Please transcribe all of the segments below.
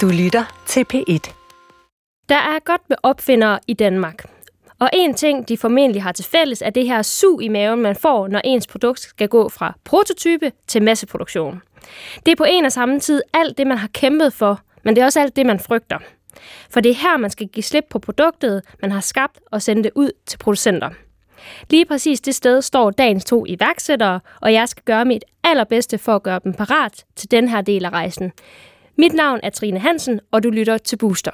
Du lytter til P1. Der er godt med opfindere i Danmark. Og en ting, de formentlig har til fælles, er det her sug i maven, man får, når ens produkt skal gå fra prototype til masseproduktion. Det er på en og samme tid alt det, man har kæmpet for, men det er også alt det, man frygter. For det er her, man skal give slip på produktet, man har skabt og sende det ud til producenter. Lige præcis det sted står dagens to iværksættere, og jeg skal gøre mit allerbedste for at gøre dem parat til den her del af rejsen. Mit navn er Trine Hansen, og du lytter til Booster.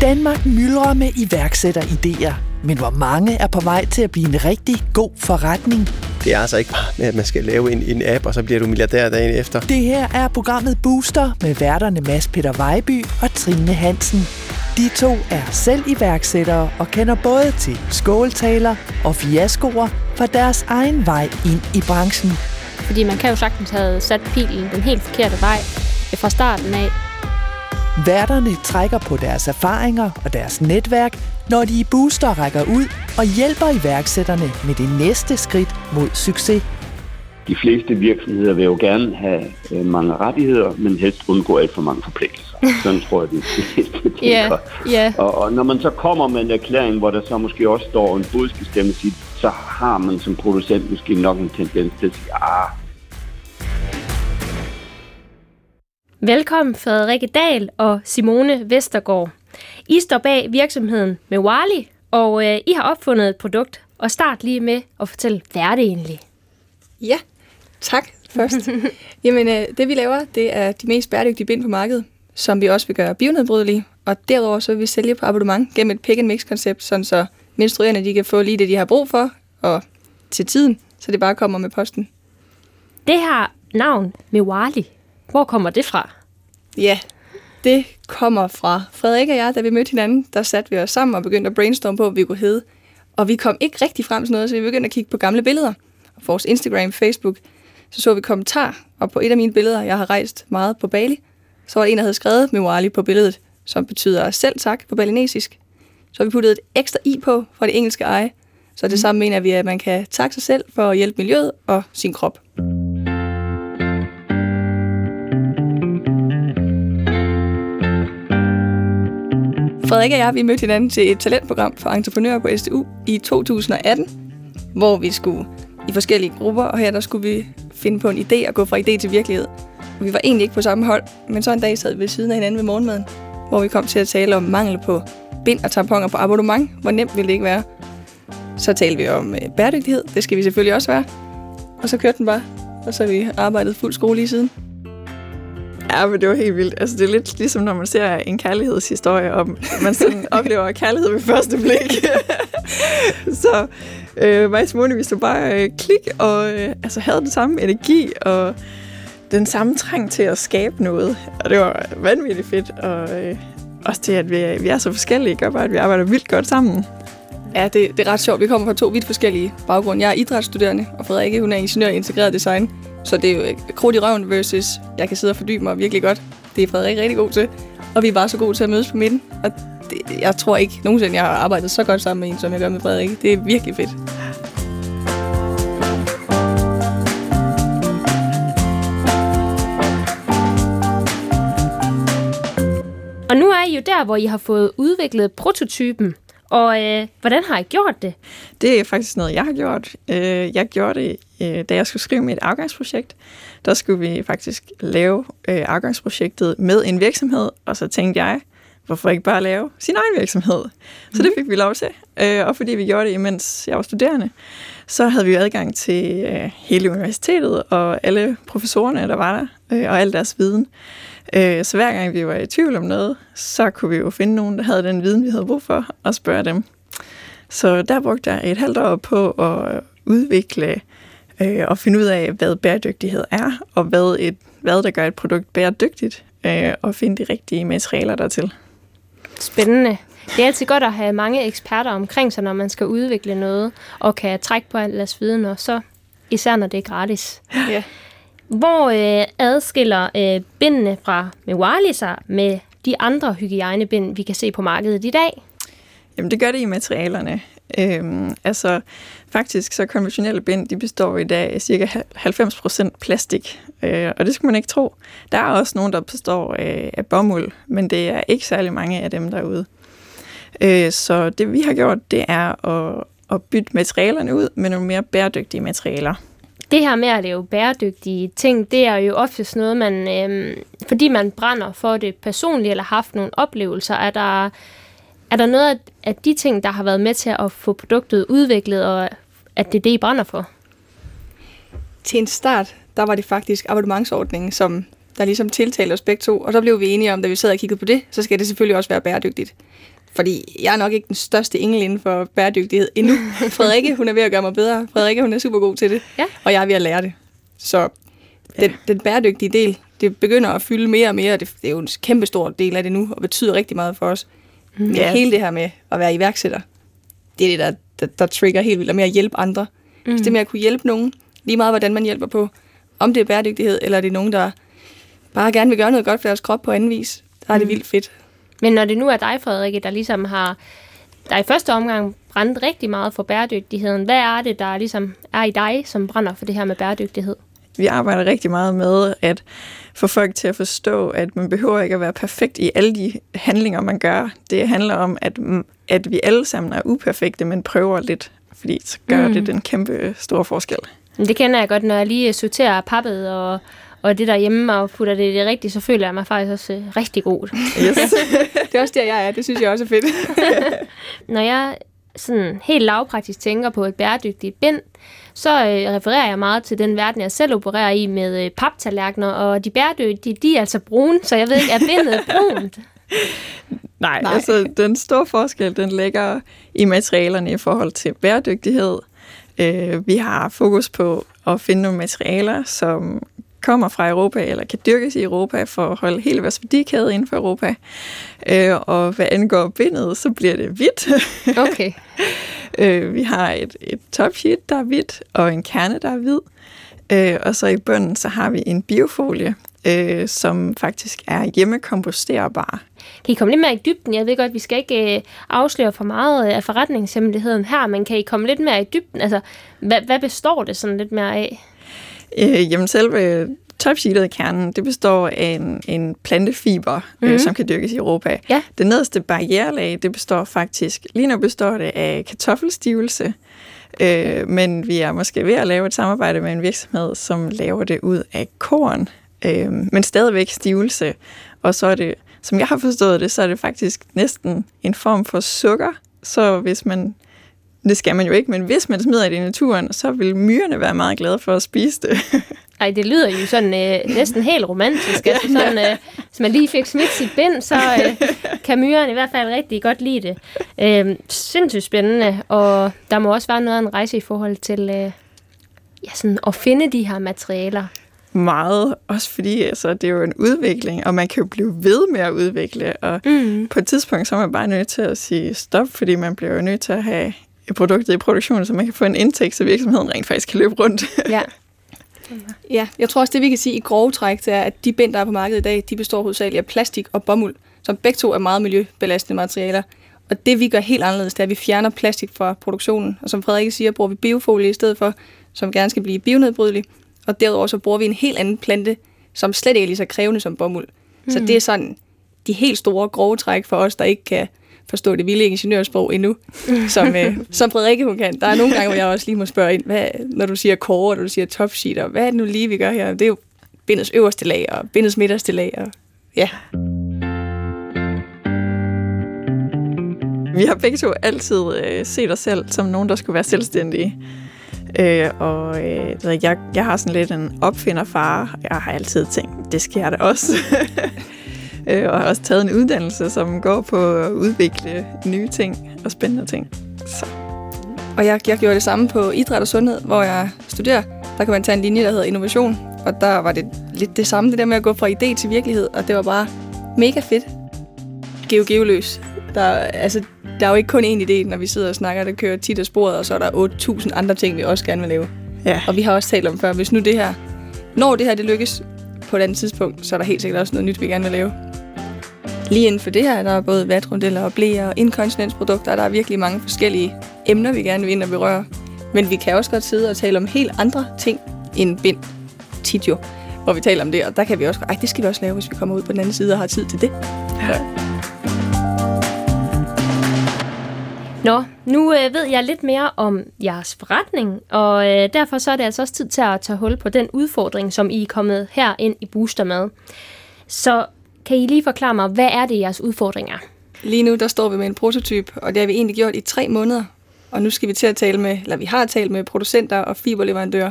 Danmark myldrer med iværksætteridéer, men hvor mange er på vej til at blive en rigtig god forretning? Det er altså ikke bare med, at man skal lave en, en app, og så bliver du milliardær dagen efter. Det her er programmet Booster med værterne Mads Peter Vejby og Trine Hansen. De to er selv iværksættere og kender både til skåltaler og fiaskoer fra deres egen vej ind i branchen. Fordi man kan jo sagtens have sat pilen den helt forkerte vej fra starten af. Værterne trækker på deres erfaringer og deres netværk, når de i Booster rækker ud og hjælper iværksætterne med det næste skridt mod succes. De fleste virksomheder vil jo gerne have øh, mange rettigheder, men helst undgå alt for mange forpligtelser. Sådan tror jeg, det er fleste tænker. Ja, ja. Og, og når man så kommer med en erklæring, hvor der så måske også står en budskabsstemmelse, så har man som producent måske nok en tendens til at sige, ah, Velkommen Frederikke Dahl og Simone Vestergaard. I står bag virksomheden med Wally, og øh, I har opfundet et produkt. Og start lige med at fortælle, hvad er det egentlig? Ja, tak først. Jamen, øh, det vi laver, det er de mest bæredygtige bind på markedet, som vi også vil gøre bionedbrydelige. Og derudover så vil vi sælge på abonnement gennem et pick-and-mix-koncept, sådan så menstruerende de kan få lige det, de har brug for, og til tiden, så det bare kommer med posten. Det her navn med Wally, hvor kommer det fra? Ja, det kommer fra Frederik og jeg, da vi mødte hinanden, der satte vi os sammen og begyndte at brainstorme på, hvad vi kunne hedde. Og vi kom ikke rigtig frem til noget, så vi begyndte at kigge på gamle billeder. Og vores Instagram, Facebook, så så vi kommentar, og på et af mine billeder, jeg har rejst meget på Bali, så var der en, der havde skrevet Mewali på billedet, som betyder selv tak på balinesisk. Så har vi puttet et ekstra i på fra det engelske eje. Så det samme mener vi, at man kan takke sig selv for at hjælpe miljøet og sin krop. Frederik og jeg, vi mødte hinanden til et talentprogram for entreprenører på SDU i 2018, hvor vi skulle i forskellige grupper, og her der skulle vi finde på en idé og gå fra idé til virkelighed. Vi var egentlig ikke på samme hold, men så en dag sad vi ved siden af hinanden ved morgenmaden, hvor vi kom til at tale om mangel på bind og tamponer på abonnement. Hvor nemt ville det ikke være? Så talte vi om øh, bæredygtighed. Det skal vi selvfølgelig også være. Og så kørte den bare. Og så har vi arbejdet fuld skole lige siden. Ja, men det var helt vildt. Altså, det er lidt ligesom, når man ser en kærlighedshistorie, om man sådan oplever kærlighed ved første blik. så øh, mig og Simone, vi stod bare øh, klik, og øh, altså, havde den samme energi, og den samme trang til at skabe noget. Og det var vanvittigt fedt, og øh, også det, at vi, vi er så forskellige, gør bare, at vi arbejder vildt godt sammen. Ja, det, det er ret sjovt. Vi kommer fra to vidt forskellige baggrunde. Jeg er idrætsstuderende, og Frederikke hun er ingeniør i integreret design. Så det er jo øh, krudt i røven versus, jeg kan sidde og fordybe mig virkelig godt. Det er Frederik rigtig god til. Og vi er bare så gode til at mødes på midten. Og det, jeg tror ikke nogensinde, jeg har arbejdet så godt sammen med en, som jeg gør med Frederik. Det er virkelig fedt. Der, hvor I har fået udviklet prototypen. Og øh, hvordan har I gjort det? Det er faktisk noget, jeg har gjort. Øh, jeg gjorde det, øh, da jeg skulle skrive mit afgangsprojekt. Der skulle vi faktisk lave øh, afgangsprojektet med en virksomhed, og så tænkte jeg, hvorfor ikke bare lave sin egen virksomhed? Så det fik vi lov til. Og fordi vi gjorde det, imens jeg var studerende, så havde vi adgang til hele universitetet og alle professorerne, der var der, og al deres viden. Øh, så hver gang vi var i tvivl om noget, så kunne vi jo finde nogen, der havde den viden, vi havde brug for, og spørge dem. Så der brugte jeg et halvt år på at udvikle øh, og finde ud af, hvad bæredygtighed er, og hvad, et, hvad der gør et produkt bæredygtigt, øh, og finde de rigtige materialer dertil. Spændende. Det er altid godt at have mange eksperter omkring sig, når man skal udvikle noget, og kan trække på al deres viden, og så især når det er gratis. Ja. Hvor øh, adskiller øh, bindene fra Mewali sig med de andre hygiejnebind, vi kan se på markedet i dag? Jamen, det gør det i materialerne. Øhm, altså, faktisk så konventionelle bind, de består i dag af cirka 90% plastik, øh, og det skulle man ikke tro. Der er også nogen, der består af, af bomuld, men det er ikke særlig mange af dem derude. Øh, så det vi har gjort, det er at, at bytte materialerne ud med nogle mere bæredygtige materialer. Det her med at lave bæredygtige ting, det er jo oftest noget, man, øh, fordi man brænder for det personligt eller har haft nogle oplevelser, er der, er der noget af de ting, der har været med til at få produktet udviklet, og at det er det, I brænder for? Til en start, der var det faktisk abonnementsordningen, som der ligesom tiltalte os begge to, og så blev vi enige om, da vi sad og kiggede på det, så skal det selvfølgelig også være bæredygtigt. Fordi jeg er nok ikke den største engel inden for bæredygtighed endnu. Frederikke, hun er ved at gøre mig bedre. Frederikke, hun er super god til det. Ja. Og jeg er ved at lære det. Så den, den bæredygtige del, det begynder at fylde mere og mere. Det, det er jo en kæmpe stor del af det nu, og betyder rigtig meget for os. Men Ja. hele det her med at være iværksætter, det er det, der, der, der trigger helt vildt, og med at hjælpe andre. Mm. Så det med at kunne hjælpe nogen, lige meget hvordan man hjælper på, om det er bæredygtighed, eller er det nogen, der bare gerne vil gøre noget godt for deres krop på anden vis, der er det vildt fedt. Men når det nu er dig, Frederikke, der ligesom har, der i første omgang brændt rigtig meget for bæredygtigheden, hvad er det, der ligesom er i dig, som brænder for det her med bæredygtighed? Vi arbejder rigtig meget med at få folk til at forstå, at man behøver ikke at være perfekt i alle de handlinger, man gør. Det handler om, at, at vi alle sammen er uperfekte, men prøver lidt, fordi så gør mm. det den kæmpe store forskel. Det kender jeg godt, når jeg lige sorterer pappet og, og det derhjemme og putter det i det rigtige, så føler jeg mig faktisk også øh, rigtig god. Yes. Det er også der, jeg er. Det synes jeg også er fedt. Når jeg sådan helt lavpraktisk tænker på et bæredygtigt bind, så øh, refererer jeg meget til den verden, jeg selv opererer i med øh, paptallerkener, og de bæredygtige, de er altså brune, så jeg ved ikke, er bindet brunt? Nej, Nej. Nej, altså den store forskel, den ligger i materialerne i forhold til bæredygtighed. Øh, vi har fokus på at finde nogle materialer, som kommer fra Europa eller kan dyrkes i Europa for at holde hele vores værdikæde inden for Europa. Øh, og hvad angår bindet, så bliver det hvidt. Okay. øh, vi har et, et topsheet, der er hvidt, og en kerne, der er hvid. Øh, og så i bunden, så har vi en biofolie, øh, som faktisk er hjemmekomposterbar. Kan I komme lidt mere i dybden? Jeg ved godt, vi skal ikke øh, afsløre for meget af forretningshemmeligheden her, men kan I komme lidt mere i dybden? Altså, hvad, hvad består det sådan lidt mere af? Øh, jamen selve topsheetet i kernen, det består af en, en plantefiber, mm-hmm. øh, som kan dyrkes i Europa. Ja. Det nederste barrierelag, det består faktisk, lige nu består det af kartoffelstivelse, øh, men vi er måske ved at lave et samarbejde med en virksomhed, som laver det ud af korn, øh, men stadigvæk stivelse. Og så er det, som jeg har forstået det, så er det faktisk næsten en form for sukker, så hvis man det skal man jo ikke, men hvis man smider det i naturen, så vil myrerne være meget glade for at spise det. Ej, det lyder jo sådan øh, næsten helt romantisk. Altså sådan, øh, hvis man lige fik smidt sit bind, så øh, kan myren i hvert fald rigtig godt lide det. Øh, sindssygt spændende, og der må også være noget af en rejse i forhold til øh, ja, sådan at finde de her materialer. meget, også fordi altså, det er jo en udvikling, og man kan jo blive ved med at udvikle, og mm. på et tidspunkt så er man bare nødt til at sige stop, fordi man bliver jo nødt til at have produktet i produktion, så man kan få en indtægt, så virksomheden rent faktisk kan løbe rundt. Ja. Ja, jeg tror også, det vi kan sige i grove træk, det er, at de bind, der er på markedet i dag, de består hovedsageligt af plastik og bomuld, som begge to er meget miljøbelastende materialer. Og det vi gør helt anderledes, det er, at vi fjerner plastik fra produktionen. Og som Frederik siger, bruger vi biofolie i stedet for, som gerne skal blive bionedbrydelig. Og derudover så bruger vi en helt anden plante, som slet ikke er lige så krævende som bomuld. Mm. Så det er sådan de helt store grove træk for os, der ikke kan forstå det vilde ingeniørsprog endnu, som, øh, som Frederikke hun kan. Der er nogle gange, hvor jeg også lige må spørge ind, hvad, når du siger core, og du siger topsheet, og hvad er det nu lige, vi gør her? Det er jo bindets øverste lag, og bindets midterste lag, og ja. Vi har begge to altid øh, set os selv som nogen, der skulle være selvstændige. Øh, og øh, jeg, jeg har sådan lidt en opfinderfar. Jeg har altid tænkt, det skal jeg da også. øh, og har også taget en uddannelse, som går på at udvikle nye ting og spændende ting. Så Og jeg, jeg gjorde det samme på idræt og sundhed, hvor jeg studerer. Der kan man tage en linje, der hedder innovation. Og der var det lidt det samme, det der med at gå fra idé til virkelighed. Og det var bare mega fedt. Geo geoløs. Der, altså, der er jo ikke kun én idé, når vi sidder og snakker. Der kører tit af sporet, og så er der 8.000 andre ting, vi også gerne vil lave. ja, Og vi har også talt om før, hvis nu det her, når det her det lykkes på et andet tidspunkt, så er der helt sikkert også noget nyt, vi gerne vil lave. Lige inden for det her, der er både vatrundeller og blæer og inkontinensprodukter, der er virkelig mange forskellige emner, vi gerne vil ind og berøre. Men vi kan også godt sidde og tale om helt andre ting end bind tit jo, hvor vi taler om det. Og der kan vi også, ej, det skal vi også lave, hvis vi kommer ud på den anden side og har tid til det. Ja. Nå, nu øh, ved jeg lidt mere om jeres forretning, og øh, derfor så er det altså også tid til at tage hul på den udfordring, som I er kommet her ind i Booster med. Så kan I lige forklare mig, hvad er det, jeres udfordring er? Lige nu, der står vi med en prototyp, og det har vi egentlig gjort i tre måneder. Og nu skal vi til at tale med, eller vi har talt med producenter og fiberleverandører.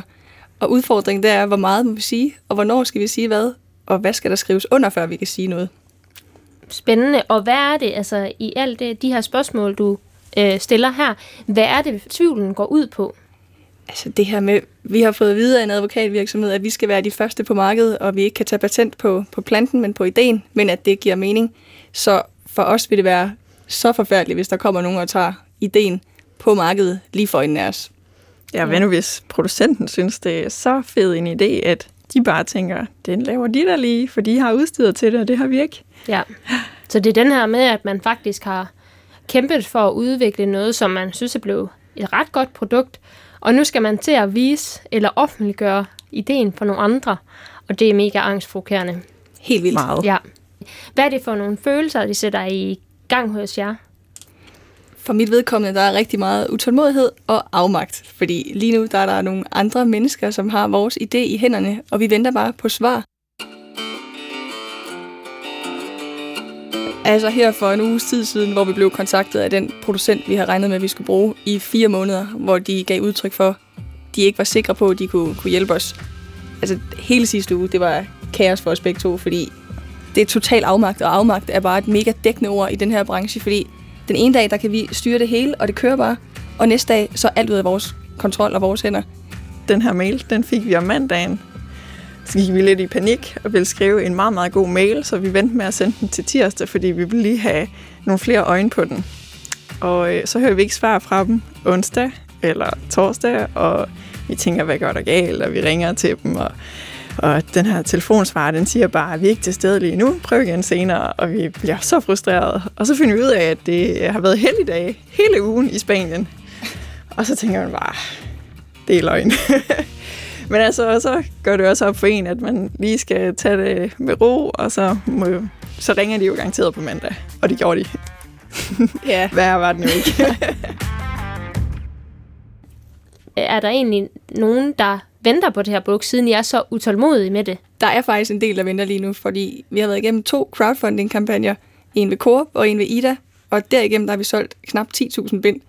Og udfordringen der er, hvor meget må vi sige, og hvornår skal vi sige hvad, og hvad skal der skrives under, før vi kan sige noget. Spændende. Og hvad er det, altså i alt det, de her spørgsmål, du øh, stiller her, hvad er det, tvivlen går ud på? Altså det her med, vi har fået videre af en advokatvirksomhed, at vi skal være de første på markedet, og vi ikke kan tage patent på, på planten, men på ideen, men at det giver mening. Så for os vil det være så forfærdeligt, hvis der kommer nogen og tager ideen på markedet lige for en af os. Ja, hvad nu hvis producenten synes, det er så fed en idé, at de bare tænker, den laver de der lige, for de har udstyret til det, og det har vi ikke. Ja, så det er den her med, at man faktisk har kæmpet for at udvikle noget, som man synes er blevet et ret godt produkt, og nu skal man til at vise eller offentliggøre ideen for nogle andre, og det er mega angstprovokerende. Helt vildt. Meget. Ja. Hvad er det for nogle følelser, de sætter i gang hos jer? For mit vedkommende, der er rigtig meget utålmodighed og afmagt, fordi lige nu der er der nogle andre mennesker, som har vores idé i hænderne, og vi venter bare på svar. Altså her for en uges tid siden, hvor vi blev kontaktet af den producent, vi har regnet med, at vi skulle bruge i fire måneder, hvor de gav udtryk for, at de ikke var sikre på, at de kunne, kunne hjælpe os. Altså hele sidste uge, det var kaos for os begge to, fordi det er total afmagt, og afmagt er bare et mega dækkende ord i den her branche, fordi den ene dag, der kan vi styre det hele, og det kører bare, og næste dag, så er alt ud af vores kontrol og vores hænder. Den her mail, den fik vi om mandagen. Så gik vi lidt i panik og ville skrive en meget, meget god mail, så vi vendte med at sende den til tirsdag, fordi vi ville lige have nogle flere øjne på den. Og øh, så hører vi ikke svar fra dem onsdag eller torsdag, og vi tænker, hvad gør der galt, og vi ringer til dem, og, og den her telefonsvar, den siger bare, at vi er ikke til stede lige nu, prøv igen senere, og vi bliver så frustrerede. Og så finder vi ud af, at det har været helligdag hele ugen i Spanien. Og så tænker man bare, det er løgn. Men altså, så gør det også op for en, at man lige skal tage det med ro, og så, må, så ringer de jo garanteret på mandag. Og det gjorde de. Ja. Hvad var den jo ikke? Er der egentlig nogen, der venter på det her produkt, siden I er så utålmodige med det? Der er faktisk en del, der venter lige nu, fordi vi har været igennem to crowdfunding-kampagner. En ved Coop og en ved Ida, og derigennem der har vi solgt knap 10.000 bind.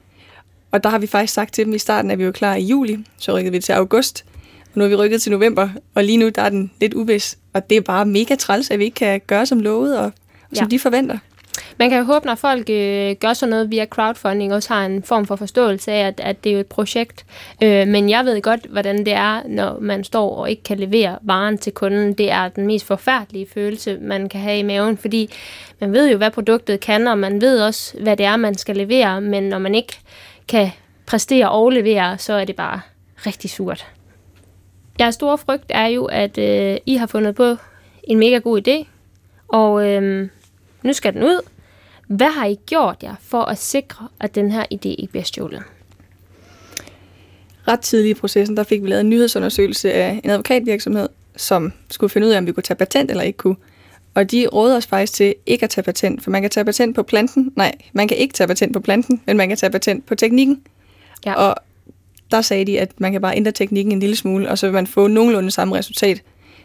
Og der har vi faktisk sagt til dem i starten, at vi var klar i juli, så rykkede vi til august, nu er vi rykket til november, og lige nu der er den lidt uvis. Og det er bare mega træls, at vi ikke kan gøre som lovet, og, og som Ja. de forventer. Man kan jo håbe, når folk øh, gør sådan noget via crowdfunding, også har en form for forståelse af, at, at det er jo et projekt. Øh, men jeg ved godt, hvordan det er, når man står og ikke kan levere varen til kunden. Det er den mest forfærdelige følelse, man kan have i maven, fordi man ved jo, hvad produktet kan, og man ved også, hvad det er, man skal levere. Men når man ikke kan præstere og levere, så er det bare rigtig surt. Jeres store frygt er jo, at øh, I har fundet på en mega god idé, og øh, nu skal den ud. Hvad har I gjort jer for at sikre, at den her idé ikke bliver stjålet? Ret tidligt i processen, der fik vi lavet en nyhedsundersøgelse af en advokatvirksomhed, som skulle finde ud af, om vi kunne tage patent eller ikke kunne. Og de råder os faktisk til ikke at tage patent, for man kan tage patent på planten. Nej, man kan ikke tage patent på planten, men man kan tage patent på teknikken. Ja. Og der sagde de, at man kan bare ændre teknikken en lille smule, og så vil man få nogenlunde samme resultat.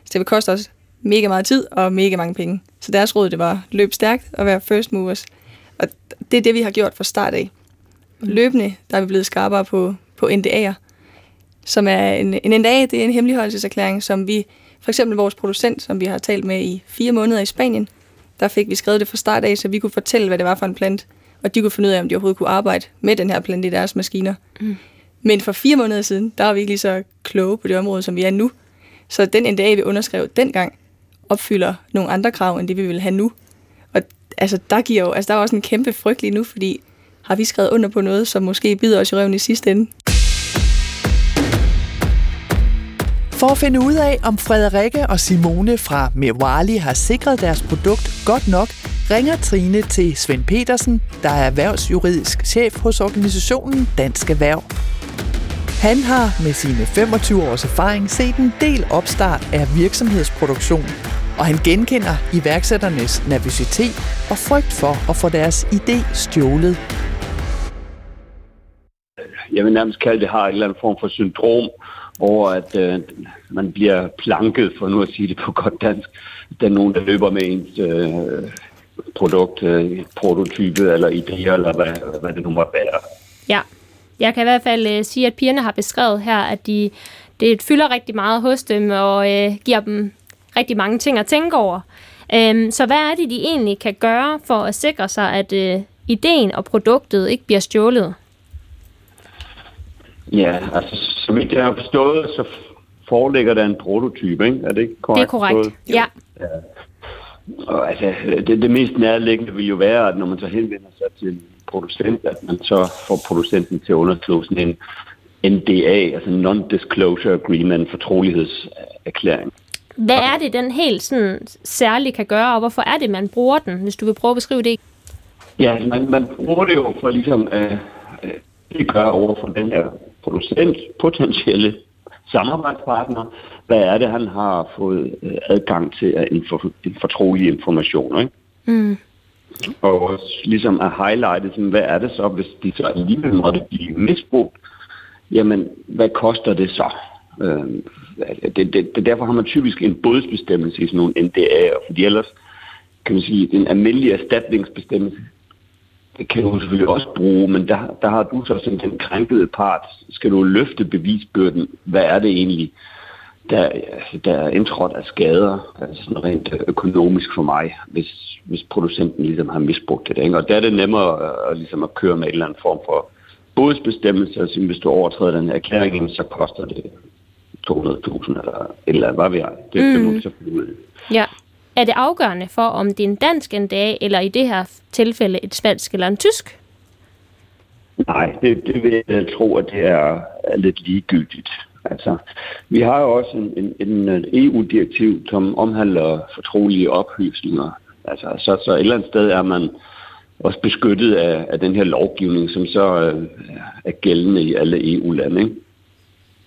Så det vil koste os mega meget tid og mega mange penge. Så deres råd, det var løb stærkt og være first movers. Og det er det, vi har gjort fra start af. Løbende, der er vi blevet skarpere på, på NDA'er, som er en, en NDA, det er en hemmeligholdelseserklæring, som vi, for eksempel vores producent, som vi har talt med i fire måneder i Spanien, der fik vi skrevet det fra start af, så vi kunne fortælle, hvad det var for en plant, og de kunne finde ud af, om de overhovedet kunne arbejde med den her plante i deres maskiner. Mm. Men for fire måneder siden, der var vi ikke lige så kloge på det område, som vi er nu. Så den NDA, vi underskrev dengang, opfylder nogle andre krav, end det vi vil have nu. Og altså, der, giver jo, altså, der er også en kæmpe frygt lige nu, fordi har vi skrevet under på noget, som måske bider os i røven i sidste ende? For at finde ud af, om Frederikke og Simone fra Mewali har sikret deres produkt godt nok, ringer Trine til Svend Petersen, der er erhvervsjuridisk chef hos organisationen Dansk Erhverv. Han har med sine 25 års erfaring set en del opstart af virksomhedsproduktion, og han genkender iværksætternes nervøsitet og frygt for at få deres idé stjålet. Jeg vil nærmest kalde det har en eller anden form for syndrom over, at øh, man bliver planket, for nu at sige det på godt dansk. Der er nogen, der løber med ens øh, produkt, øh, prototype eller idéer, eller hvad, hvad det nu må være. Ja, jeg kan i hvert fald øh, sige, at pigerne har beskrevet her, at de, det fylder rigtig meget hos dem og øh, giver dem rigtig mange ting at tænke over. Øhm, så hvad er det, de egentlig kan gøre for at sikre sig, at øh, ideen og produktet ikke bliver stjålet? Ja, altså som jeg har forstået, så foreligger der en prototype, ikke? Er det ikke korrekt? Det er korrekt, forstået? ja. ja. Og altså, det, det mest nærliggende vil jo være, at når man så henvender sig til en producent, at man så får producenten til at underskrive sådan en NDA, altså Non-Disclosure Agreement, fortrolighedserklæring. Hvad er det, den helt sådan særligt kan gøre, og hvorfor er det, man bruger den, hvis du vil prøve at beskrive det? Ja, man, man bruger det jo for ligesom at øh, det gør over for den her producent, potentielle samarbejdspartner, hvad er det, han har fået øh, adgang til af info, fortrolige informationer. Ikke? Mm. Og også ligesom at highlighte, sådan, hvad er det så, hvis de så alligevel måtte blive misbrugt, jamen, hvad koster det så? Øh, det, det, det, derfor har man typisk en bådsbestemmelse i sådan nogle NDA'er, fordi ellers kan man sige, en almindelig erstatningsbestemmelse, det kan du selvfølgelig også bruge, men der, der har du så som den krænkede part, skal du løfte bevisbyrden, hvad er det egentlig, der, der er indtrådt af skader, altså sådan rent økonomisk for mig, hvis, hvis producenten ligesom har misbrugt det. Ikke? Og der er det nemmere at, ligesom at køre med en eller anden form for bodsbestemmelse, altså hvis du overtræder den her erklæring, så koster det 200.000 eller et eller andet, hvad vi har. Det, mm. det må vi så finde ud. Ja. Er det afgørende for, om det er en dansk NDA, eller i det her tilfælde et spansk eller en tysk? Nej, det, det vil jeg tro, at det er, er lidt ligegyldigt. Altså, vi har jo også en, en, en EU-direktiv, som omhandler fortrolige oplysninger. Altså, så, så et eller andet sted er man også beskyttet af, af den her lovgivning, som så øh, er gældende i alle EU-lande. Ikke?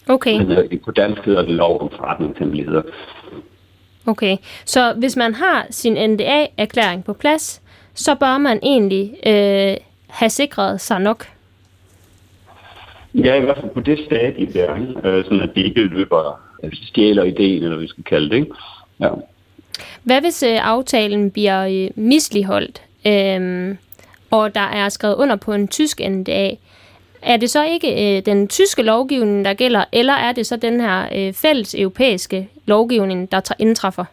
Okay. Men øh, på dansk hedder det lov om forretningshemmeligheder. Okay, så hvis man har sin NDA-erklæring på plads, så bør man egentlig øh, have sikret sig nok. Ja, i hvert fald på det stadie der? Øh, sådan at det ikke løber, altså stjæler ideen, eller hvad vi skal kalde det. Ikke? Ja. Hvad hvis øh, aftalen bliver øh, misligeholdt, øh, og der er skrevet under på en tysk NDA? Er det så ikke øh, den tyske lovgivning, der gælder, eller er det så den her øh, fælles europæiske lovgivning, der indtræffer?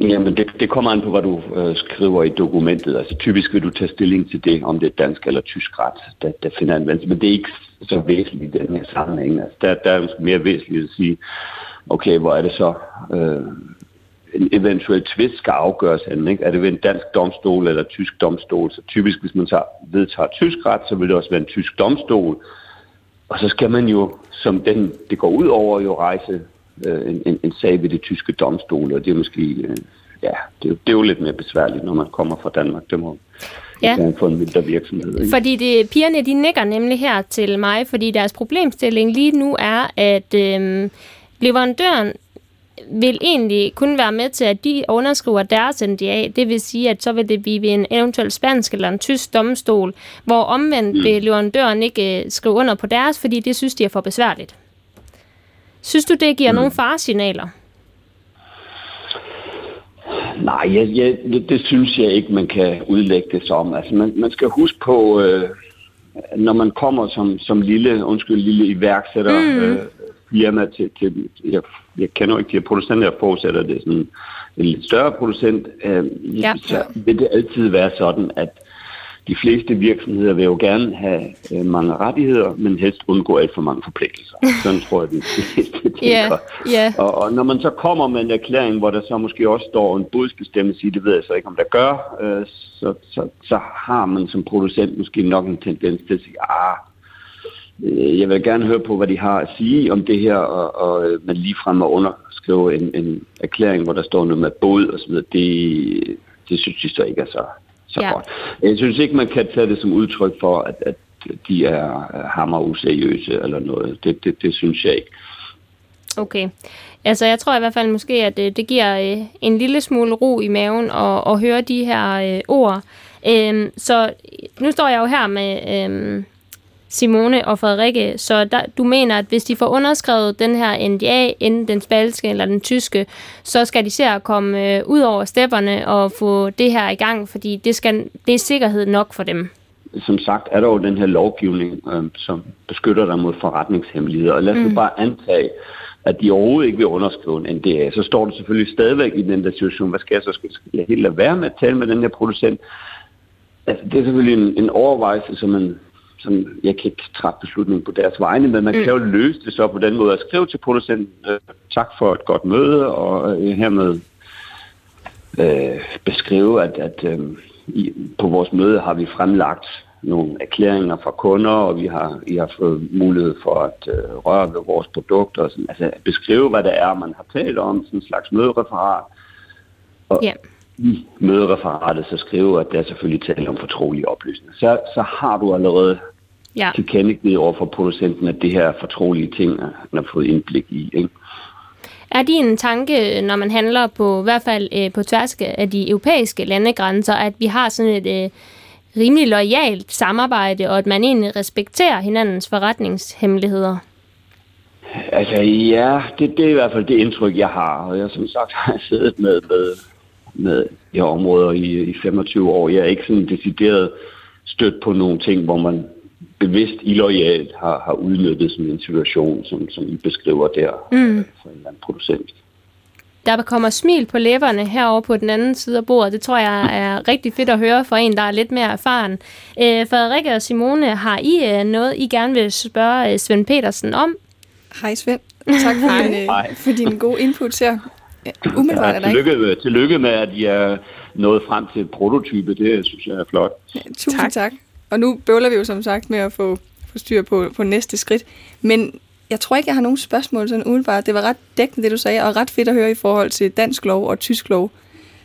Jamen, det, det kommer an på, hvad du øh, skriver i dokumentet. Altså, typisk vil du tage stilling til det, om det er dansk eller tysk ret, der, der finder anvendelse. Men det er ikke så væsentligt i den her sammenhæng. Altså, der, der er måske mere væsentligt at sige, okay, hvor er det så, øh, en eventuel tvist skal afgøres hen. Ikke? Er det ved en dansk domstol eller tysk domstol? Så typisk, hvis man tager, vedtager tysk ret, så vil det også være en tysk domstol. Og så skal man jo, som den, det går ud over, jo rejse øh, en, en, en sag ved det tyske domstol, og det er måske, øh, ja, det er, det er jo lidt mere besværligt, når man kommer fra Danmark. Det må ja. få en mindre virksomhed. Ikke? Fordi det, pigerne, de nikker nemlig her til mig, fordi deres problemstilling lige nu er, at øh, leverandøren vil egentlig kun være med til, at de underskriver deres NDA. Det vil sige, at så vil det blive ved en eventuel spansk eller en tysk domstol, hvor omvendt mm. vil leverandøren ikke øh, skrive under på deres, fordi det synes de er for besværligt. Synes du, det giver mm. nogle faresignaler? Nej, jeg, jeg, det, det synes jeg ikke, man kan udlægge det som. Altså, man, man skal huske på, øh, når man kommer som, som lille, undskyld, lille iværksætter, mm. øh, firma til, til jeg, jeg kender jo ikke de her producenter, jeg forudsætter det sådan en lidt større producent, øh, ja. så vil det altid være sådan, at de fleste virksomheder vil jo gerne have øh, mange rettigheder, men helst undgå alt for mange forpligtelser. Sådan tror jeg, de fleste tænker. Yeah, yeah. Og, og når man så kommer med en erklæring, hvor der så måske også står en bodsbestemmelse i, det ved jeg så ikke, om der gør, øh, så, så, så har man som producent måske nok en tendens til at sige, ah, øh, jeg vil gerne høre på, hvad de har at sige om det her, og, og øh, man ligefrem at underskrive en, en erklæring, hvor der står noget med båd og så videre. Det, det synes de så ikke er så, så Ja. godt. Jeg synes ikke, man kan tage det som udtryk for, at, at de er hammer useriøse eller noget. Det, det, det synes jeg ikke. Okay. Altså, jeg tror i hvert fald måske, at det, det giver øh, en lille smule ro i maven at, at høre de her øh, ord. Øhm, så nu står jeg jo her med øhm, Simone og Frederikke, så der, du mener, at hvis de får underskrevet den her NDA, enten den spanske eller den tyske, så skal de se at komme øh, ud over stepperne og få det her i gang, fordi det, skal, det er sikkerhed nok for dem. som sagt er der jo den her lovgivning, øh, som beskytter dig mod forretningshemmeligheder. Og lad os mm. bare antage, at de overhovedet ikke vil underskrive en NDA. Så står du selvfølgelig stadigvæk i den der situation. Hvad skal jeg så? Skal jeg helt lade være med at tale med den her producent? Altså, det er selvfølgelig en, en overvejelse, som man som jeg kan ikke træffe beslutning på deres vegne, men man mm. kan jo løse det så på den måde at skrive til producenten, øh, tak for et godt møde, og øh, hermed øh, beskrive, at, at øh, i, på vores møde har vi fremlagt nogle erklæringer fra kunder, og vi har, I har fået mulighed for at øh, røre ved vores produkter. Og sådan, altså beskrive, hvad det er, man har talt om, sådan en slags mødereferat. Og Ja. i mødereferatet så skrive, at der er selvfølgelig tale om fortrolige oplysninger. Så, så har du allerede Ja. tilkendegivet over for producenten, at det her er fortrolige ting, han har fået indblik i. Ikke? Er din tanke, når man handler på i hvert fald øh, på tværs af de europæiske landegrænser, at vi har sådan et øh, rimelig lojalt samarbejde, og at man egentlig respekterer hinandens forretningshemmeligheder? Altså ja, det, det er i hvert fald det indtryk, jeg har. Og jeg som sagt har siddet med, med, med de her områder i, i 25 år. Jeg er ikke sådan decideret stødt på nogle ting, hvor man bevidst illoyalt har, har udnyttet sådan en situation, som, som I beskriver der mm. for en eller anden producent. Der kommer smil på læberne herovre på den anden side af bordet. Det tror jeg er rigtig fedt at høre for en, der er lidt mere erfaren. Øh, Frederikke og Simone, har I øh, noget, I gerne vil spørge øh, Svend Petersen om? Hej Svend. Tak for, din, øh, for dine gode inputs her. Ja, Umiddelbart Ja, er der ikke. tillykke, med, tillykke med, at I er nået frem til et prototype. Det synes jeg er flot. Ja, tusind Tak. tak. Og nu bøvler vi jo som sagt med at få, få styr på, på næste skridt. Men jeg tror ikke, jeg har nogen spørgsmål sådan umiddelbart. Det var ret dækkende, det du sagde, og ret fedt at høre i forhold til dansk lov og tysk lov,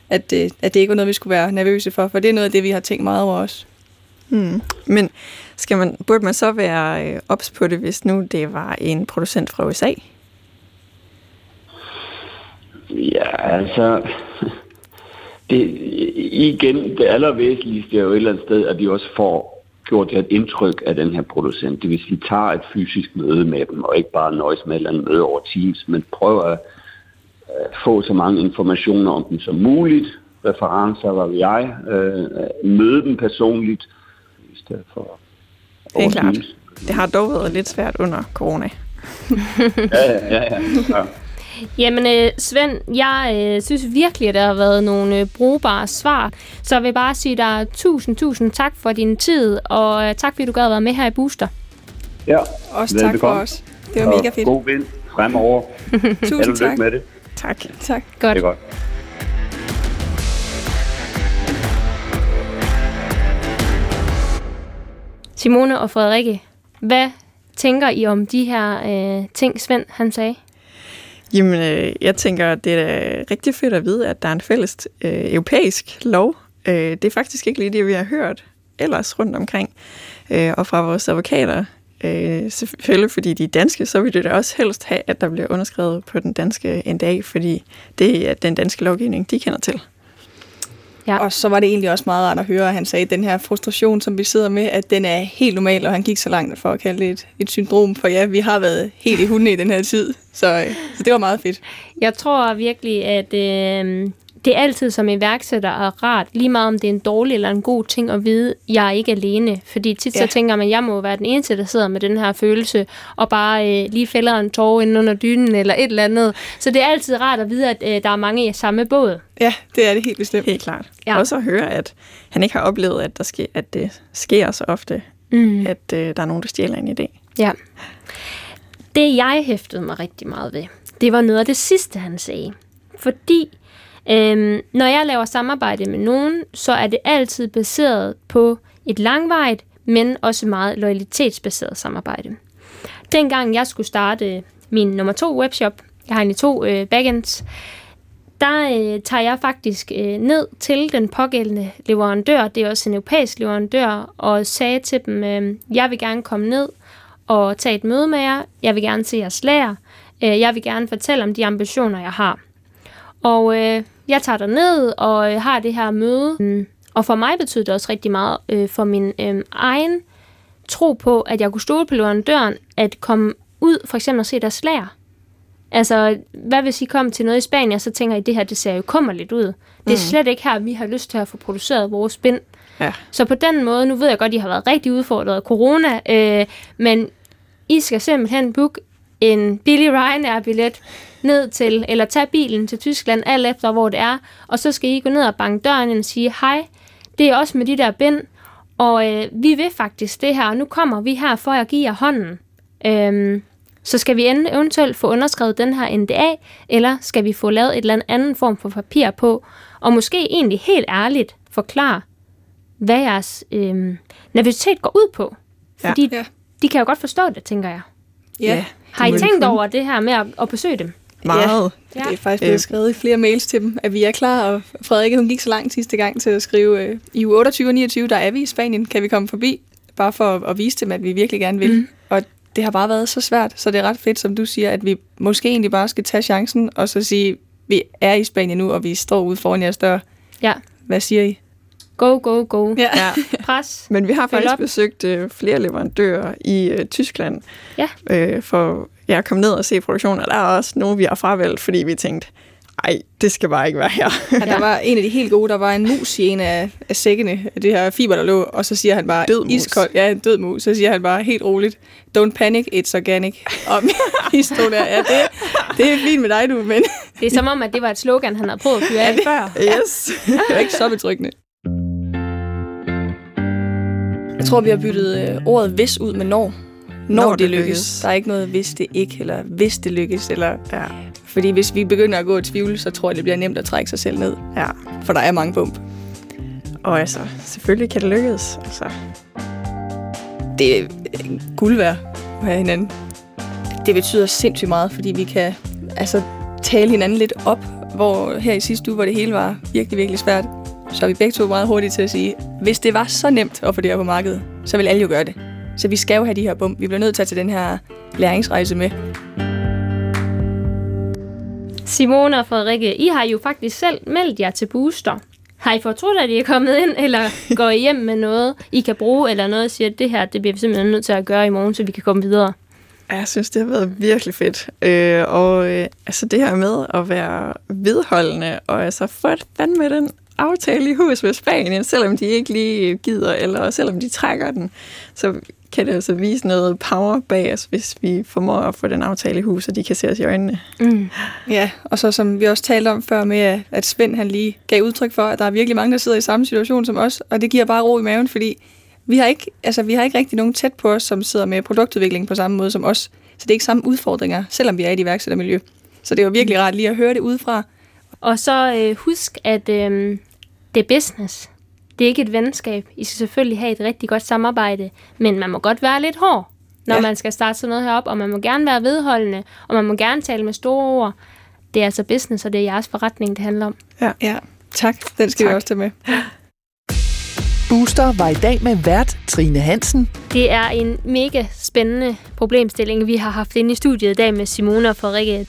at, øh, at det ikke var noget, vi skulle være nervøse for, for det er noget af det, vi har tænkt meget over også. Hmm. Men skal man, burde man så være øh, ops på det, hvis nu det var en producent fra USA? Ja, altså... Det, igen, det allervæsentligste er jo et eller andet sted, at de også får gjort et indtryk af den her producent. Det vil sige, tager et fysisk møde med dem, og ikke bare nøjes med et møde over Teams, men prøver at at få så mange informationer om dem som muligt, referencer, hvad ved jeg, øh, møde dem personligt, i stedet for Det er klart. Teams. Det har dog været lidt svært under corona. Ja, ja, ja. ja. ja. Jamen, øh, Svend, jeg øh, synes virkelig, at der har været nogle øh, brugbare svar. Så jeg vil bare sige dig tusind, tusind tak for din tid, og øh, tak fordi du gad at være med her i Booster. ja. Også tak for os. Det var Og mega fedt. God vind fremover. Tusind tak. med det. Tak. Tak. Godt. Det er godt. Simone og Frederikke, hvad tænker I om de her øh, ting, Svend han sagde? Jamen, øh, jeg tænker, det er rigtig fedt at vide, at der er en fælles øh, europæisk lov. Øh, det er faktisk ikke lige det, vi har hørt ellers rundt omkring. Øh, og fra vores advokater, øh, selvfølgelig fordi de er danske, så vil det da også helst have, at der bliver underskrevet på den danske NDA, fordi det er den danske lovgivning, de kender til. Ja. Og så var det egentlig også meget rart at høre, at han sagde, at den her frustration, som vi sidder med, at den er helt normal, og han gik så langt for at kalde det et, et syndrom. For ja, vi har været helt i hunde i den her tid, så, øh, så det var meget fedt. Jeg tror virkelig, at øh, det er altid som iværksætter er rart, lige meget om det er en dårlig eller en god ting at vide, jeg er ikke alene. Fordi tit ja. Så tænker man, at jeg må være den eneste, der sidder med den her følelse, og bare øh, lige fælder en tårer ind under dynen eller et eller andet. Så det er altid rart at vide, at øh, der er mange i samme båd. Ja, det er det helt bestemt. Helt klart. Ja. Også at høre, at han ikke har oplevet, at, der sker, at det sker så ofte, Mm. at øh, der er nogen, der stjæler en idé. Ja. Det jeg hæftede mig rigtig meget ved, det var noget af det sidste, han sagde. Fordi øhm, når jeg laver samarbejde med nogen, så er det altid baseret på et langvejt, men også meget loyalitetsbaseret samarbejde. Dengang jeg skulle starte min nummer to webshop, jeg har egentlig to øh, backends, der øh, tager jeg faktisk øh, ned til den pågældende leverandør, det er også en europæisk leverandør, og sagde til dem, øh, jeg vil gerne komme ned og tage et møde med jer, jeg vil gerne se jeres lærer, øh, jeg vil gerne fortælle om de ambitioner, jeg har. Og øh, jeg tager ned og øh, har det her møde, mm, og for mig betyder det også rigtig meget øh, for min øh, egen tro på, at jeg kunne stole på leverandøren, at komme ud for eksempel og se deres lærer. Altså, hvad hvis I kom til noget i Spanien, så tænker I, det her, det ser jo kummerligt ud. Det er mm. slet ikke her, vi har lyst til at få produceret vores spind. Ja. Så på den måde, nu ved jeg godt, at I har været rigtig udfordret af corona, øh, men I skal simpelthen booke en billig Ryanair-billet ned til, eller tage bilen til Tyskland, alt efter hvor det er, og så skal I gå ned og banke døren ind og sige, hej, det er også med de der bind, og øh, vi vil faktisk det her, og nu kommer vi her for at give jer hånden. Øhm, så skal vi eventuelt få underskrevet den her NDA, eller skal vi få lavet et eller andet form for papir på, og måske egentlig helt ærligt forklare, hvad jeres øhm, nervøsitet går ud på. Fordi Ja. de kan jo godt forstå det, tænker jeg. Ja, Har I tænkt over det her med at, at besøge dem? Meget. Ja. Det er faktisk blevet Øh. skrevet i flere mails til dem, at vi er klar, og Frederikke hun gik så langt sidste gang til at skrive, øh, i uge 28 og 29, der er vi i Spanien, kan vi komme forbi, bare for at, at vise dem, at vi virkelig gerne vil. Mm. Og det har bare været så svært, så det er ret fedt, som du siger, at vi måske egentlig bare skal tage chancen, og så sige, vi er i Spanien nu, og vi står ude foran jeres dør. Ja. Hvad siger I? Go, go, go. Ja. Ja. Pres. Men vi har faktisk besøgt øh, flere leverandører i øh, Tyskland. Ja. Øh, for jeg er kommet ned og se produktionen, og der er også nogle, vi har fravalgt, fordi vi tænkte, ej, det skal bare ikke være her. Ja. Der var en af de helt gode, der var en mus i en af, af sækkene, af det her fiber, der lå, og så siger han bare, Død mus. iskold, ja, en død mus, så siger han bare helt roligt, don't panic, it's organic. Og vi stod der, ja, det, det er fint med dig, du, men Det er som om, at det var et slogan, han havde prøvet at fyre af før. Yes. det er ikke så betryggende. Jeg tror, vi har byttet øh, ordet hvis ud med når. Når, når det, det lykkes. lykkes. Der er ikke noget hvis det ikke, eller hvis det lykkes. Eller, Ja. fordi hvis vi begynder at gå i tvivl, så tror jeg, det bliver nemt at trække sig selv ned. ja. For der er mange bump. Og altså, selvfølgelig kan det lykkes. Altså, det er guld værd at have hinanden. Det betyder sindssygt meget, fordi vi kan altså, tale hinanden lidt op, hvor her i sidste uge, hvor det hele var virkelig, virkelig svært, så er vi begge to meget hurtige til at sige, hvis det var så nemt at få det her på markedet, så vil alle jo gøre det. Så vi skal jo have de her bump. Vi bliver nødt til at tage den her læringsrejse med. Simone og Frederikke, I har jo faktisk selv meldt jer til Booster. Har I fortrudt, at I er kommet ind, eller går I hjem med noget, I kan bruge, eller noget, og siger, at det her, det bliver vi simpelthen nødt til at gøre i morgen, så vi kan komme videre? jeg synes, det har været virkelig fedt. Øh, og øh, altså det her med at være vedholdende, og altså få fandme den aftale i hus med Spanien, selvom de ikke lige gider, eller selvom de trækker den, så kan det altså vise noget power bag os, hvis vi formår at få den aftale i hus, og de kan se os i øjnene. Mm. Ja, og så som vi også talte om før med, at Svend han lige gav udtryk for, at der er virkelig mange, der sidder i samme situation som os, og det giver bare ro i maven, fordi vi har ikke, altså, vi har ikke rigtig nogen tæt på os, som sidder med produktudvikling på samme måde som os. Så det er ikke samme udfordringer, selvom vi er i et iværksættermiljø. Så det var virkelig rart lige at høre det udefra. Og så øh, husk, at øh, det er business. Det er ikke et venskab. I skal selvfølgelig have et rigtig godt samarbejde, men man må godt være lidt hård, når Ja. ja. man skal starte sådan noget her op, og man må gerne være vedholdende, og man må gerne tale med store ord. Det er altså business, og det er jeres forretning, det handler om. Ja, tak. Den skal tak. vi også tage med. Booster var i dag med vært Trine Hansen. Det er en mega spændende problemstilling, vi har haft inde i studiet i dag med Simone og Frederikke.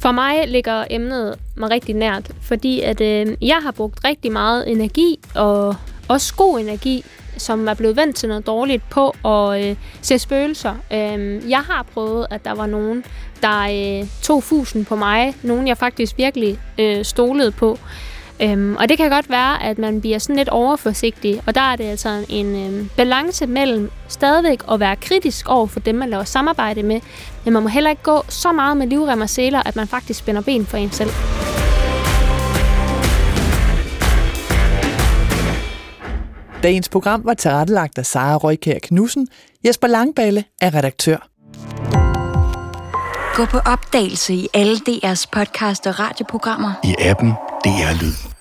For mig ligger emnet mig rigtig nært, fordi at, øh, jeg har brugt rigtig meget energi, og også god energi, som er blevet vendt til noget dårligt på at øh, se spøgelser. Øh, jeg har prøvet, at der var nogen, der øh, tog fusen på mig. Nogen, jeg faktisk virkelig øh, stolede på. Øhm, og det kan godt være, at man bliver sådan lidt overforsigtig, og der er det altså en øhm, balance mellem stadigvæk at være kritisk over for dem, man laver samarbejde med, men man må heller ikke gå så meget med livrem og seler, at man faktisk spænder ben for en selv. Dagens program var tilrettelagt af Sara Røykær Knudsen. Jesper Langballe er redaktør. Gå på opdagelse i alle DR's podcast og radioprogrammer. i appen DR Lyd.